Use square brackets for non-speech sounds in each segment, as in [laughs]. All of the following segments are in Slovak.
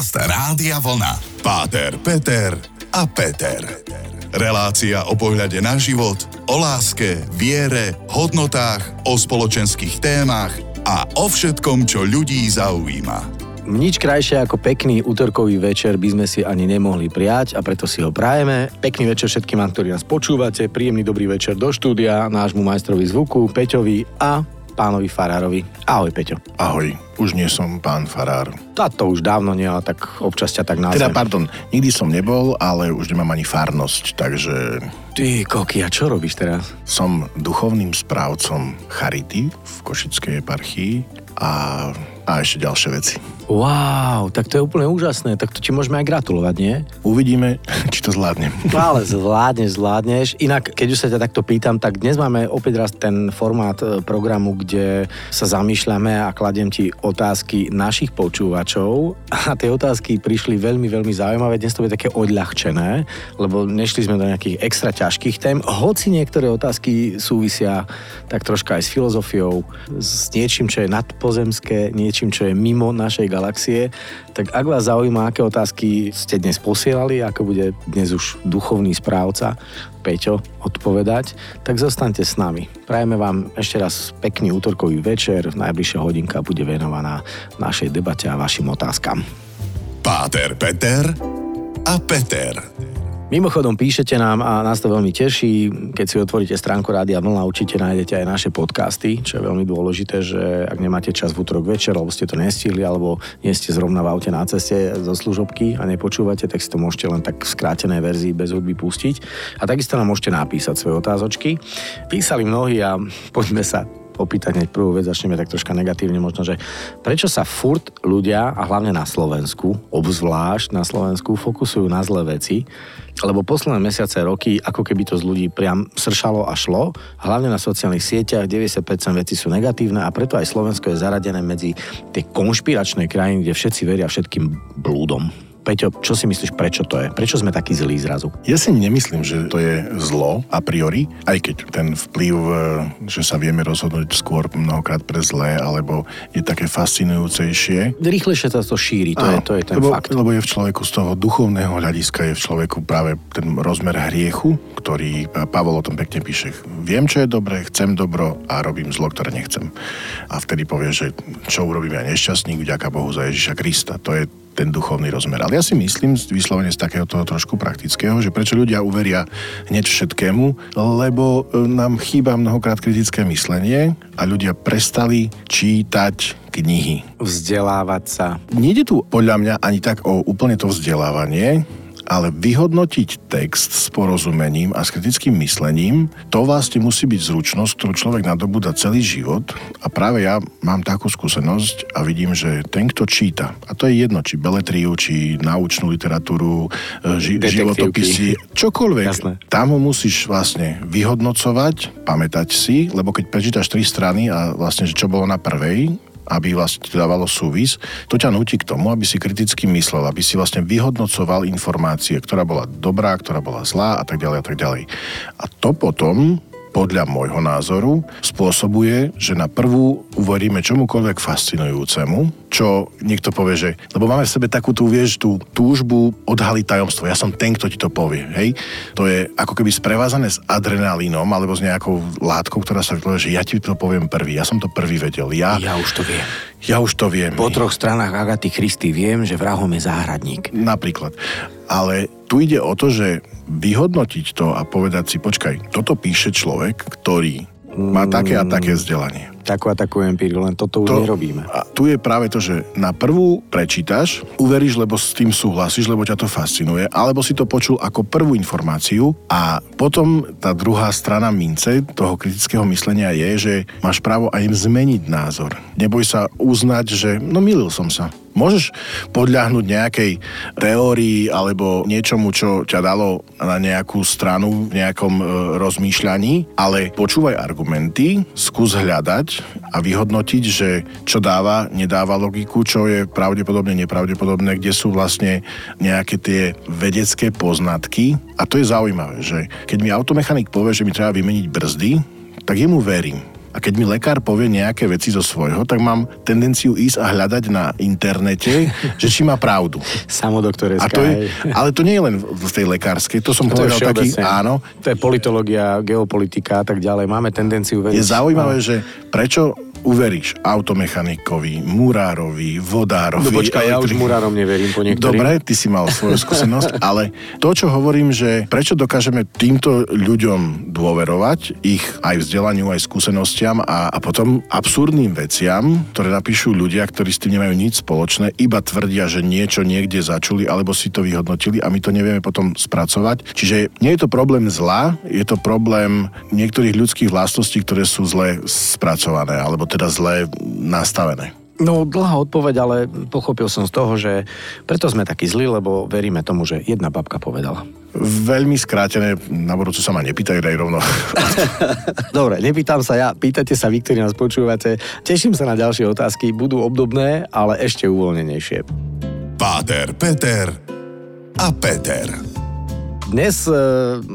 Podcast Rádia Vlna. Páter, Peter a Peter. Relácia o pohľade na život, o láske, viere, hodnotách, o spoločenských témach a o všetkom, čo ľudí zaujíma. Nič krajšie ako pekný útorkový večer by sme si ani nemohli prijať a preto si ho prajeme. Pekný večer všetkým ktorí nás počúvate, príjemný dobrý večer do štúdia, nášmu majstrovi zvuku, Peťovi a pánovi Farárovi. Ahoj, Peťo. Ahoj, už nie som pán Farár. to už dávno nie, ale tak občas ťa tak nazvem. Teda, pardon, nikdy som nebol, ale už nemám ani farnosť, takže... Ty, koky, a čo robíš teraz? Som duchovným správcom Charity v Košickej eparchii a, a ešte ďalšie veci. Wow, tak to je úplne úžasné, tak to ti môžeme aj gratulovať, nie? Uvidíme, [laughs] či to zvládnem. Ale [laughs] zvládneš, zvládneš. Inak, keď už sa ťa takto pýtam, tak dnes máme opäť raz ten formát e, programu, kde sa zamýšľame a kladiem ti otázky našich počúvačov [laughs] a tie otázky prišli veľmi, veľmi zaujímavé. Dnes to bude také odľahčené, lebo nešli sme do nejakých extra ťažkých tém, hoci niektoré otázky súvisia tak troška aj s filozofiou, s niečím, čo je nadpozemské, niečím, čo je mimo našej galaxie. Tak ak vás zaujíma, aké otázky ste dnes posielali, ako bude dnes už duchovný správca Peťo odpovedať, tak zostaňte s nami. Prajeme vám ešte raz pekný útorkový večer, najbližšia hodinka bude venovaná našej debate a vašim otázkam. Páter Peter a Peter. Mimochodom píšete nám a nás to veľmi teší. Keď si otvoríte stránku Rádia Vlna, určite nájdete aj naše podcasty, čo je veľmi dôležité, že ak nemáte čas v útorok večer, alebo ste to nestihli, alebo nie ste zrovna v aute na ceste zo služobky a nepočúvate, tak si to môžete len tak v skrátenej verzii bez hudby pustiť. A takisto nám môžete napísať svoje otázočky. Písali mnohí a poďme sa opýtať hneď prvú vec, začneme tak troška negatívne možno, že prečo sa furt ľudia, a hlavne na Slovensku, obzvlášť na Slovensku, fokusujú na zlé veci, lebo posledné mesiace, roky, ako keby to z ľudí priam sršalo a šlo, hlavne na sociálnych sieťach, 90% vecí sú negatívne a preto aj Slovensko je zaradené medzi tie konšpiračné krajiny, kde všetci veria všetkým blúdom. Peťo, čo si myslíš, prečo to je? Prečo sme takí zlí zrazu? Ja si nemyslím, že to je zlo a priori, aj keď ten vplyv, e, že sa vieme rozhodnúť skôr mnohokrát pre zlé, alebo je také fascinujúcejšie. Rýchlejšie sa to šíri, to, je, to je ten lebo, fakt. Lebo je v človeku z toho duchovného hľadiska je v človeku práve ten rozmer hriechu, ktorý Pavol o tom pekne píše. Viem, čo je dobré, chcem dobro a robím zlo, ktoré nechcem. A vtedy povie, že čo urobím ja nešťastník, vďaka Bohu za Ježiša Krista. To je ten duchovný rozmer. Ale ja si myslím, vyslovene z takého toho trošku praktického, že prečo ľudia uveria hneď všetkému, lebo e, nám chýba mnohokrát kritické myslenie a ľudia prestali čítať knihy. Vzdelávať sa. Nejde tu podľa mňa ani tak o úplne to vzdelávanie, ale vyhodnotiť text s porozumením a s kritickým myslením, to vlastne musí byť zručnosť, ktorú človek nadobúda celý život a práve ja mám takú skúsenosť a vidím, že ten, kto číta, a to je jedno, či beletriu, či naučnú literatúru, e, ži- životopisy, čokoľvek, Jasné. tam ho musíš vlastne vyhodnocovať, pamätať si, lebo keď prečítaš tri strany a vlastne, že čo bolo na prvej, aby vlastne dávalo súvis, to ťa nutí k tomu, aby si kriticky myslel, aby si vlastne vyhodnocoval informácie, ktorá bola dobrá, ktorá bola zlá a tak ďalej a tak ďalej. A to potom podľa môjho názoru spôsobuje, že na prvú uveríme čomukoľvek fascinujúcemu, čo niekto povie, že... Lebo máme v sebe takú tú, vieš, tú túžbu odhaliť tajomstvo. Ja som ten, kto ti to povie, hej? To je ako keby sprevázané s adrenalínom alebo s nejakou látkou, ktorá sa povie, že ja ti to poviem prvý. Ja som to prvý vedel. Ja, ja už to viem. Ja už to viem. Po troch stranách Agaty Christy viem, že vrahom je záhradník. Napríklad. Ale tu ide o to, že vyhodnotiť to a povedať si, počkaj, toto píše človek, ktorý má také a také vzdelanie takú a takú empíriu, len toto už to, nerobíme. A tu je práve to, že na prvú prečítaš, uveríš, lebo s tým súhlasíš, lebo ťa to fascinuje, alebo si to počul ako prvú informáciu a potom tá druhá strana mince toho kritického myslenia je, že máš právo aj zmeniť názor. Neboj sa uznať, že no milil som sa. Môžeš podľahnuť nejakej teórii alebo niečomu, čo ťa dalo na nejakú stranu v nejakom e, rozmýšľaní, ale počúvaj argumenty, skús hľadať a vyhodnotiť, že čo dáva, nedáva logiku, čo je pravdepodobne, nepravdepodobné, kde sú vlastne nejaké tie vedecké poznatky. A to je zaujímavé, že keď mi automechanik povie, že mi treba vymeniť brzdy, tak jemu verím A keď mi lekár povie nejaké veci zo svojho, tak mám tendenciu ísť a hľadať na internete, [laughs] že či má pravdu. Samodoktoreska. A to je, ale to nie je len v tej lekárskej, to som To povedal taký, áno. To je politológia, geopolitika a tak ďalej. Máme tendenciu veriť. Je zaujímavé, že prečo uveríš automechanikovi, murárovi, vodárovi. No počkaj, ja už murárom neverím po niektorým. Dobre, ty si mal svoju skúsenosť, [laughs] ale to, čo hovorím, že prečo dokážeme týmto ľuďom dôverovať, ich aj vzdelaniu, aj skúsenostiam a, a potom absurdným veciam, ktoré napíšu ľudia, ktorí s tým nemajú nič spoločné, iba tvrdia, že niečo niekde začuli alebo si to vyhodnotili a my to nevieme potom spracovať. Čiže nie je to problém zla, je to problém niektorých ľudských vlastností, ktoré sú zle spracované alebo teda zle nastavené. No, dlhá odpoveď, ale pochopil som z toho, že preto sme takí zlí, lebo veríme tomu, že jedna babka povedala. Veľmi skrátené, na budúcu sa ma nepýtaj, daj rovno. [laughs] Dobre, nepýtam sa ja, pýtate sa vy, ktorí nás počúvate. Teším sa na ďalšie otázky, budú obdobné, ale ešte uvoľnenejšie. Páter, Peter a Peter. Dnes e,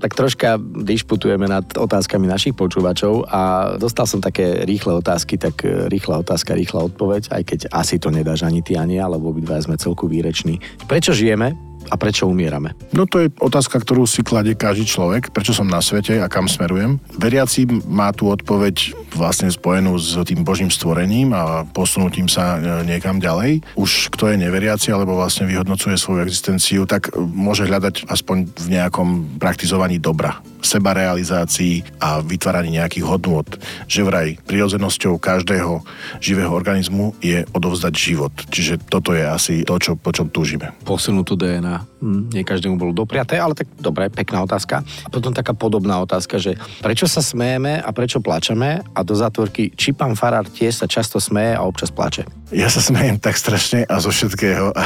tak troška dišputujeme nad otázkami našich počúvačov a dostal som také rýchle otázky, tak e, rýchla otázka, rýchla odpoveď, aj keď asi to nedáš ani ty, ani ja, lebo obidva sme celku výreční. Prečo žijeme a prečo umierame? No to je otázka, ktorú si kladie každý človek, prečo som na svete a kam smerujem. Veriaci má tú odpoveď vlastne spojenú s tým Božím stvorením a posunutím sa e, niekam ďalej. Už kto je neveriaci alebo vlastne vyhodnocuje svoju existenciu, tak môže hľadať aspoň v nejakom praktizovaní dobra sebarealizácii a vytváraní nejakých hodnôt. Že vraj prirodzenosťou každého živého organizmu je odovzdať život. Čiže toto je asi to, čo, po čom túžime. Posunutú DNA. Hm, nie každému bolo dopriaté, ale tak dobre, pekná otázka. A potom taká podobná otázka, že prečo sa smejeme a prečo plačeme a do zátvorky, či pán Farár tiež sa často smeje a občas plače. Ja sa smejem tak strašne a zo všetkého. [laughs]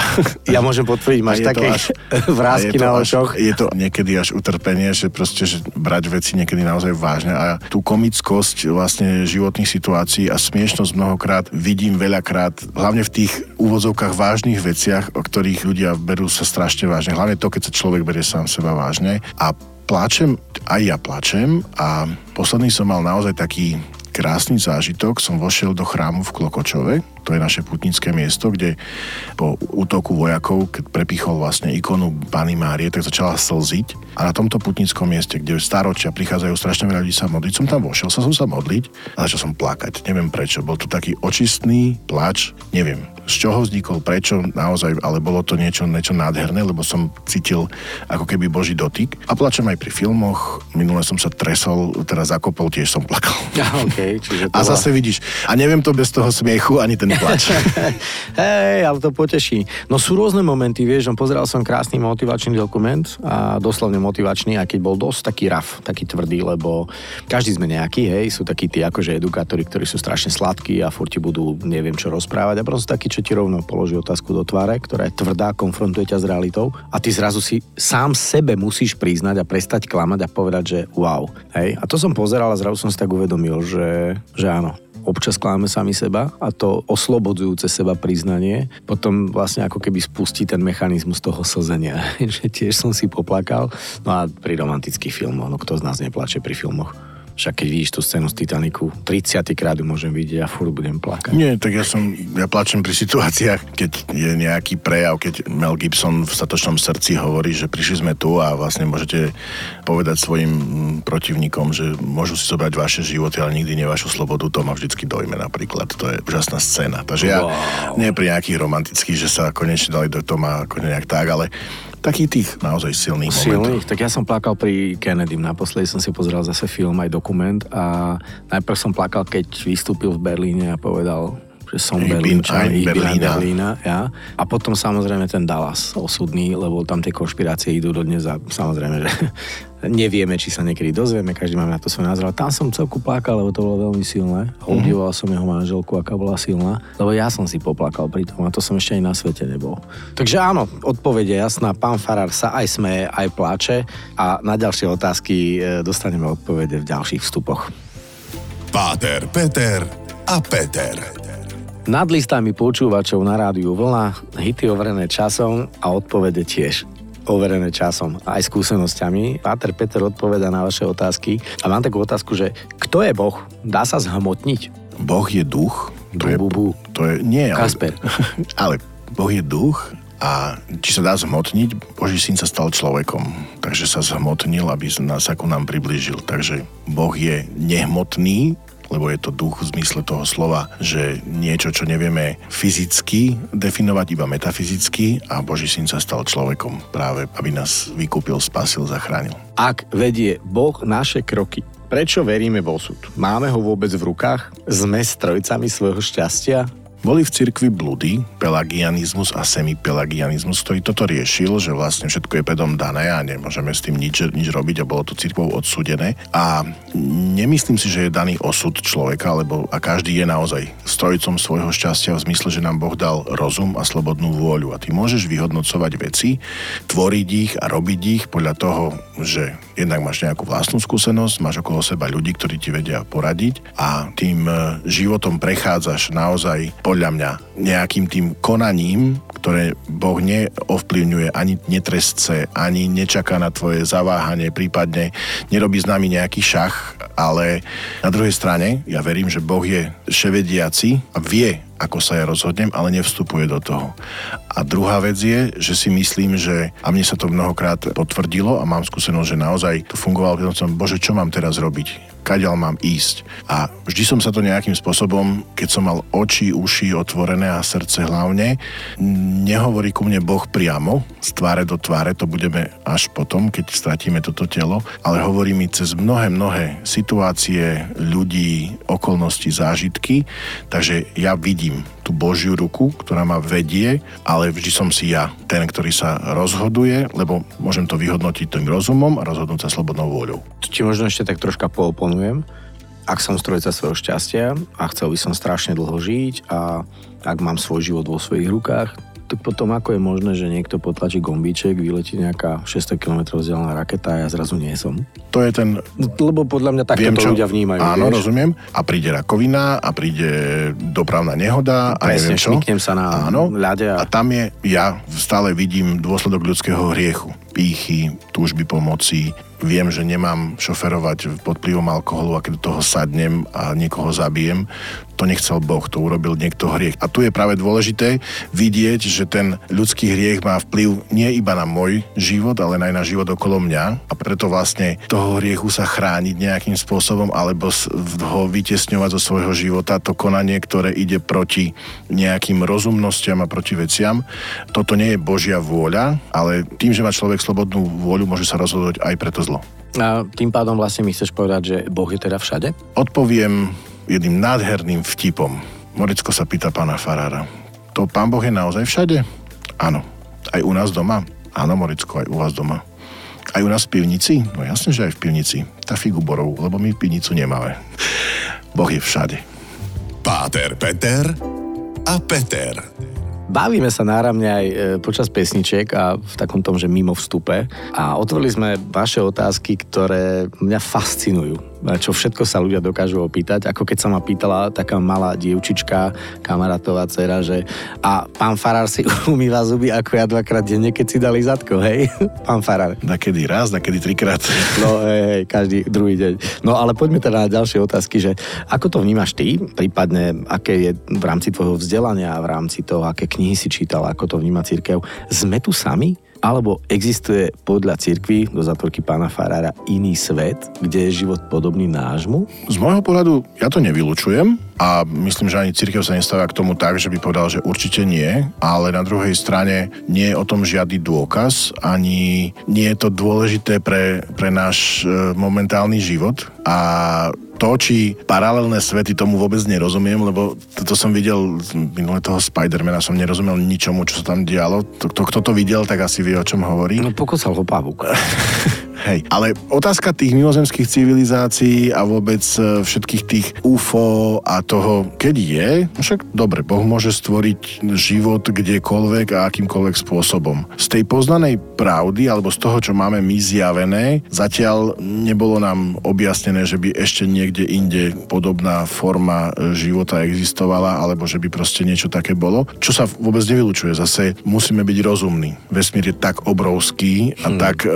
Ja môžem potvrdiť, máš také až- [laughs] vrázky na očoch. Je to niekedy až utrpenie, že proste že brať veci niekedy naozaj vážne a tú komickosť vlastne životných situácií a smiešnosť mnohokrát vidím veľakrát, hlavne v tých úvodzovkách vážnych veciach, o ktorých ľudia berú sa strašne vážne. Hlavne to, keď sa človek berie sám seba vážne. A pláčem, aj ja plačem a posledný som mal naozaj taký krásny zážitok. Som vošiel do chrámu v Klokočove, to je naše putnické miesto, kde po útoku vojakov, keď prepichol vlastne ikonu Pany Márie, tak začala slziť. A na tomto putnickom mieste, kde staročia prichádzajú strašne veľa ľudí sa modliť, som tam vošiel, sa som sa modliť a začal som plakať. Neviem prečo. Bol to taký očistný plač, neviem z čoho vznikol, prečo naozaj, ale bolo to niečo, niečo nádherné, lebo som cítil ako keby Boží dotyk. A plačem aj pri filmoch. Minule som sa tresol, teraz zakopol, tiež som plakal. [laughs] okay, čiže to A zase vidíš, a neviem to bez toho smiechu, ani ten plač. [laughs] Hej, ale to poteší. No sú rôzne momenty, vieš, no pozeral som krásny motivačný dokument a doslovne motivačný, a keď bol dosť taký raf, taký tvrdý, lebo každý sme nejaký, hej, sú takí tí akože edukátori, ktorí sú strašne sladkí a furt ti budú neviem čo rozprávať a proste taký, čo ti rovno položí otázku do tváre, ktorá je tvrdá, konfrontuje ťa s realitou a ty zrazu si sám sebe musíš priznať a prestať klamať a povedať, že wow. Hej, a to som pozeral a zrazu som si tak uvedomil, že, že áno, občas kláme sami seba a to oslobodzujúce seba priznanie potom vlastne ako keby spustí ten mechanizmus toho slzenia, [laughs] že tiež som si poplakal. No a pri romantických filmoch, no kto z nás neplače pri filmoch? Však keď vidíš tú scénu z Titaniku, 30 krát ju môžem vidieť a furt budem plakať. Nie, tak ja som, ja plačem pri situáciách, keď je nejaký prejav, keď Mel Gibson v Statočnom srdci hovorí, že prišli sme tu a vlastne môžete povedať svojim mm, protivníkom, že môžu si zobrať vaše životy, ale nikdy nie vašu slobodu, to ma vždycky dojme napríklad. To je úžasná scéna. Takže ja Wow. nie pri nejakých romantických, že sa konečne dali do Toma ako nejak tak, ale takých tých naozaj silných. Silných, tak ja som plakal pri Kennedym. Naposledy som si pozeral zase film aj dokument a najprv som plakal, keď vystúpil v Berlíne a povedal, som ich ein Berliner. Berlína, ja. A potom samozrejme ten Dallas osudný, lebo tam tie konšpirácie idú dodnes a samozrejme, že [laughs] nevieme, či sa niekedy dozvieme, každý máme na to svoj názor. Ale tam som celku plakal, lebo to bolo veľmi silné. A obdivoval som jeho manželku, aká bola silná, lebo ja som si poplakal pri tom a to som ešte aj na svete nebol. Takže áno, odpoveď je jasná. Pán Farár sa aj smeje, aj pláče a na ďalšie otázky e, dostaneme odpovede v ďalších vstupoch. Páter, Peter a Peter. Nad listami počúvačov na rádiu Vlna, hity overené časom a odpovede tiež. overené časom, aj skúsenosťami. Páter Peter odpoveda na vaše otázky. A mám takú otázku, že kto je Boh? Dá sa zhmotniť? Boh je duch. To je, to je, nie, ale, Kasper. [laughs] ale Boh je duch a či sa dá zhmotniť, Boží syn sa stal človekom, takže sa zhmotnil, aby nás ako nám priblížil. Takže Boh je nehmotný, lebo je to duch v zmysle toho slova, že niečo, čo nevieme fyzicky definovať, iba metafyzicky a Boží syn sa stal človekom práve, aby nás vykúpil, spasil, zachránil. Ak vedie Boh naše kroky, prečo veríme v osud? Máme ho vôbec v rukách? Sme strojcami svojho šťastia? Boli v cirkvi blúdy, pelagianizmus a semipelagianizmus, ktorý toto riešil, že vlastne všetko je pedom dané a nemôžeme s tým nič, nič robiť a bolo to cirkvou odsudené. A nemyslím si, že je daný osud človeka, lebo a každý je naozaj strojcom svojho šťastia v zmysle, že nám Boh dal rozum a slobodnú vôľu. A ty môžeš vyhodnocovať veci, tvoriť ich a robiť ich podľa toho, že jednak máš nejakú vlastnú skúsenosť, máš okolo seba ľudí, ktorí ti vedia poradiť a tým e, životom prechádzaš naozaj po podľa mňa nejakým tým konaním, ktoré Boh neovplyvňuje ani netrestce, ani nečaká na tvoje zaváhanie, prípadne nerobí s nami nejaký šach, ale na druhej strane ja verím, že Boh je vševediaci a vie, ako sa ja rozhodnem, ale nevstupuje do toho. A druhá vec je, že si myslím, že, a mne sa to mnohokrát potvrdilo a mám skúsenosť, že naozaj to fungovalo, keď som, bože, čo mám teraz robiť? kaďal mám ísť. A vždy som sa to nejakým spôsobom, keď som mal oči, uši otvorené a srdce hlavne, nehovorí ku mne Boh priamo, z tváre do tváre, to budeme až potom, keď stratíme toto telo, ale hovorí mi cez mnohé, mnohé situácie, ľudí, okolnosti, zážitky, takže ja vidím tú Božiu ruku, ktorá ma vedie, ale vždy som si ja ten, ktorý sa rozhoduje, lebo môžem to vyhodnotiť tým rozumom a rozhodnúť sa slobodnou vôľou. Či možno ešte tak troška pooponujem. Ak som strojca svojho šťastia a chcel by som strašne dlho žiť a ak mám svoj život vo svojich rukách, tak potom ako je možné, že niekto potlačí gombíček, vyletí nejaká 600 km vzdialená raketa a ja zrazu nie som? To je ten... Lebo podľa mňa takto Viem, to čo... ľudia vnímajú. Áno, vieš? rozumiem. A príde rakovina a príde dopravná nehoda a Presne, neviem čo. sa na áno, ľade. A... a tam je, ja stále vidím dôsledok ľudského hriechu. Pýchy, túžby pomoci, viem, že nemám šoferovať pod vplyvom alkoholu a keď do toho sadnem a niekoho zabijem, to nechcel Boh, to urobil niekto hriech. A tu je práve dôležité vidieť, že ten ľudský hriech má vplyv nie iba na môj život, ale aj na život okolo mňa a preto vlastne toho hriechu sa chrániť nejakým spôsobom alebo ho vytesňovať zo svojho života, to konanie, ktoré ide proti nejakým rozumnostiam a proti veciam. Toto nie je Božia vôľa, ale tým, že má človek slobodnú vôľu, môže sa rozhodnúť aj preto zlo. A tým pádom vlastne mi chceš povedať, že Boh je teda všade? Odpoviem jedným nádherným vtipom. Moricko sa pýta pána Farára. To pán Boh je naozaj všade? Áno. Aj u nás doma? Áno, Moricko, aj u vás doma. Aj u nás v pivnici? No jasne, že aj v pivnici. Tá figu borovú, lebo my pivnicu nemáme. Boh je všade. Páter Peter a Peter. Bavíme sa náramne aj e, počas pesničiek a v takom tom, že mimo vstupe. A otvorili sme vaše otázky, ktoré mňa fascinujú čo všetko sa ľudia dokážu opýtať, ako keď sa ma pýtala taká malá dievčička, kamarátová dcera, že a pán Farár si [laughs] umýva zuby ako ja dvakrát denne, keď si dali zadko, hej? [laughs] Pán Farár. Nakedy raz, nakedy trikrát. [laughs] No hej, hej, každý druhý deň. No ale poďme teda na ďalšie otázky, že ako to vnímaš ty, prípadne aké je v rámci tvojho vzdelania, v rámci toho, aké knihy si čítal, ako to vníma církev. Sme tu sami? Alebo existuje podľa cirkvi do zatvorky pána Farára iný svet, kde je život podobný nášmu? Z môjho pohľadu ja to nevylučujem a myslím, že ani církev sa nestáva k tomu tak, že by povedal, že určite nie, ale na druhej strane nie je o tom žiadny dôkaz, ani nie je to dôležité pre, pre náš e, momentálny život a to, či paralelné svety, tomu vôbec nerozumiem, lebo to, to som videl minulé toho Spidermana, som nerozumel ničomu, čo sa tam dialo. To, to, kto to videl, tak asi vie, o čom hovorí. No pokosal ho pavúk. [laughs] Hej, ale otázka tých mimozemských civilizácií a vôbec e, všetkých tých UFO a toho, keď je, však dobre, Boh môže stvoriť život kdekoľvek a akýmkoľvek spôsobom. Z tej poznanej pravdy, alebo z toho, čo máme my zjavené, zatiaľ nebolo nám objasnené, že by ešte niekde inde podobná forma e, života existovala, alebo že by proste niečo také bolo, čo sa vôbec nevylučuje. Zase musíme byť rozumní. Vesmír je tak obrovský a hmm. tak e,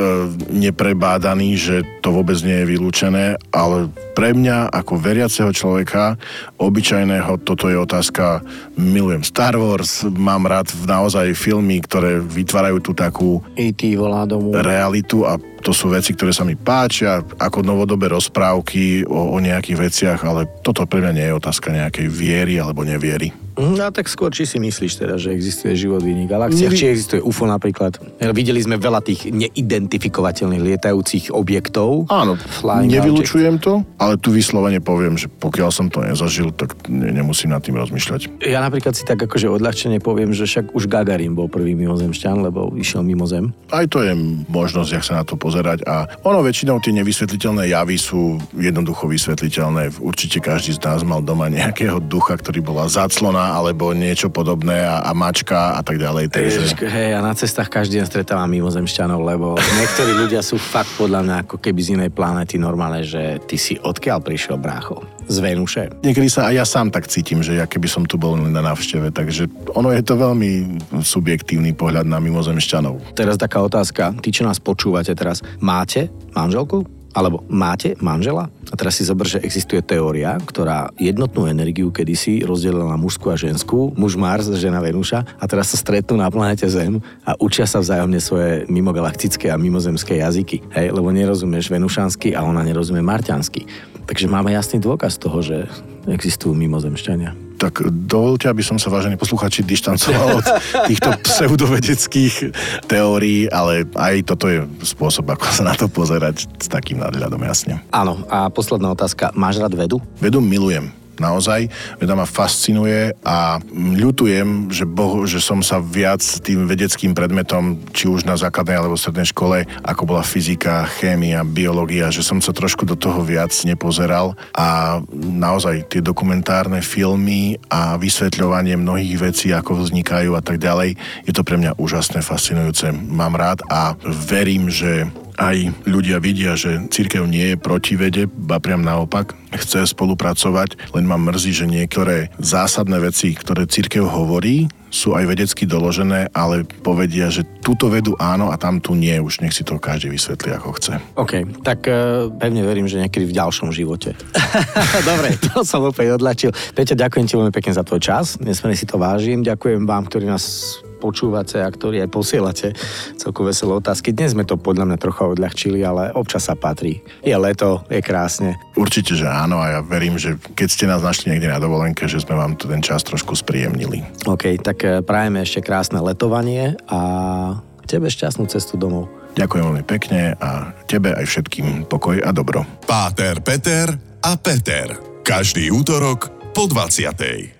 neprebádaný, že to vôbec nie je vylúčené, ale pre mňa ako veriaceho človeka, obyčajného, toto je otázka, milujem Star Wars, mám rád naozaj filmy, ktoré vytvárajú tú takú E.T. volá domu. realitu a to sú veci, ktoré sa mi páčia, ako novodobé rozprávky o, o nejakých veciach, ale toto pre mňa nie je otázka nejakej viery alebo neviery. No tak skôr, či si myslíš teda, že existuje život v iných galaxiách, Nevi... či existuje UFO napríklad. Videli sme veľa tých neidentifikovateľných lietajúcich objektov. Áno, nevylučujem to, ale tu vyslovene poviem, že pokiaľ som to nezažil, tak ne, nemusím nad tým rozmýšľať. Ja napríklad si tak akože odľahčene poviem, že však už Gagarin bol prvý mimozemšťan, lebo išiel mimo zem. Aj to je možnosť, jak sa na to pozerať a ono väčšinou tie nevysvetliteľné javy sú jednoducho vysvetliteľné. Určite každý z nás mal doma nejakého ducha, ktorý bola záclona alebo niečo podobné a, a mačka a tak ďalej. Takže... Hej, a na cestách každý deň stretávam mimozemšťanov, lebo niektorí ľudia sú fakt podľa mňa ako keby z inej planety normálne, že ty si odkiaľ prišiel brácho? Z Venuše. Niekedy sa aj ja sám tak cítim, že ja keby som tu bol na návšteve, takže ono je to veľmi subjektívny pohľad na mimozemšťanov. Teraz taká otázka, tí, čo nás počúvate teraz, máte manželku? Alebo máte manžela? A teraz si zober, že existuje teória, ktorá jednotnú energiu kedysi rozdelila na mužskú a ženskú, muž Mars, žena Venúša a teraz sa stretnú na planete Zem a učia sa vzájomne svoje mimogalaktické a mimozemské jazyky. Hej, lebo nerozumieš venušansky a ona nerozumie marťansky. Takže máme jasný dôkaz toho, že existujú mimozemšťania tak dovolte, aby som sa, vážení posluchači, dištancoval od týchto [laughs] pseudovedeckých teórií, ale aj toto je spôsob, ako sa na to pozerať s takým nadhľadom, jasne. Áno, a posledná otázka. Máš rád vedu? Vedu milujem naozaj. Veda ma fascinuje a ľutujem, že, bohu, že som sa viac tým vedeckým predmetom, či už na základnej alebo strednej škole, ako bola fyzika, chémia, biológia, že som sa trošku do toho viac nepozeral a naozaj tie dokumentárne filmy a vysvetľovanie mnohých vecí, ako vznikajú a tak ďalej, je to pre mňa úžasné, fascinujúce. Mám rád a verím, že aj ľudia vidia, že církev nie je proti vede, ba priam naopak, chce spolupracovať, len ma mrzí, že niektoré zásadné veci, ktoré církev hovorí, sú aj vedecky doložené, ale povedia, že túto vedu áno a tam tu nie. Už nech si to každý vysvetlí, ako chce. OK, tak uh, pevne verím, že niekedy v ďalšom živote. [laughs] Dobre, to som opäť odlačil. Peťa, ďakujem ti veľmi pekne za tvoj čas. Nesmierne si to vážim. Ďakujem vám, ktorí nás počúvate a ktorí aj posielate celkom veselé otázky. Dnes sme to podľa mňa trocha odľahčili, ale občas sa patrí. Je leto, je krásne. Určite, že áno a ja verím, že keď ste nás našli niekde na dovolenke, že sme vám ten čas trošku spríjemnili. OK, tak eh, prajeme ešte krásne letovanie a tebe šťastnú cestu domov. Ďakujem veľmi pekne a tebe aj všetkým pokoj a dobro. Páter, Peter a Peter. Každý útorok po 20.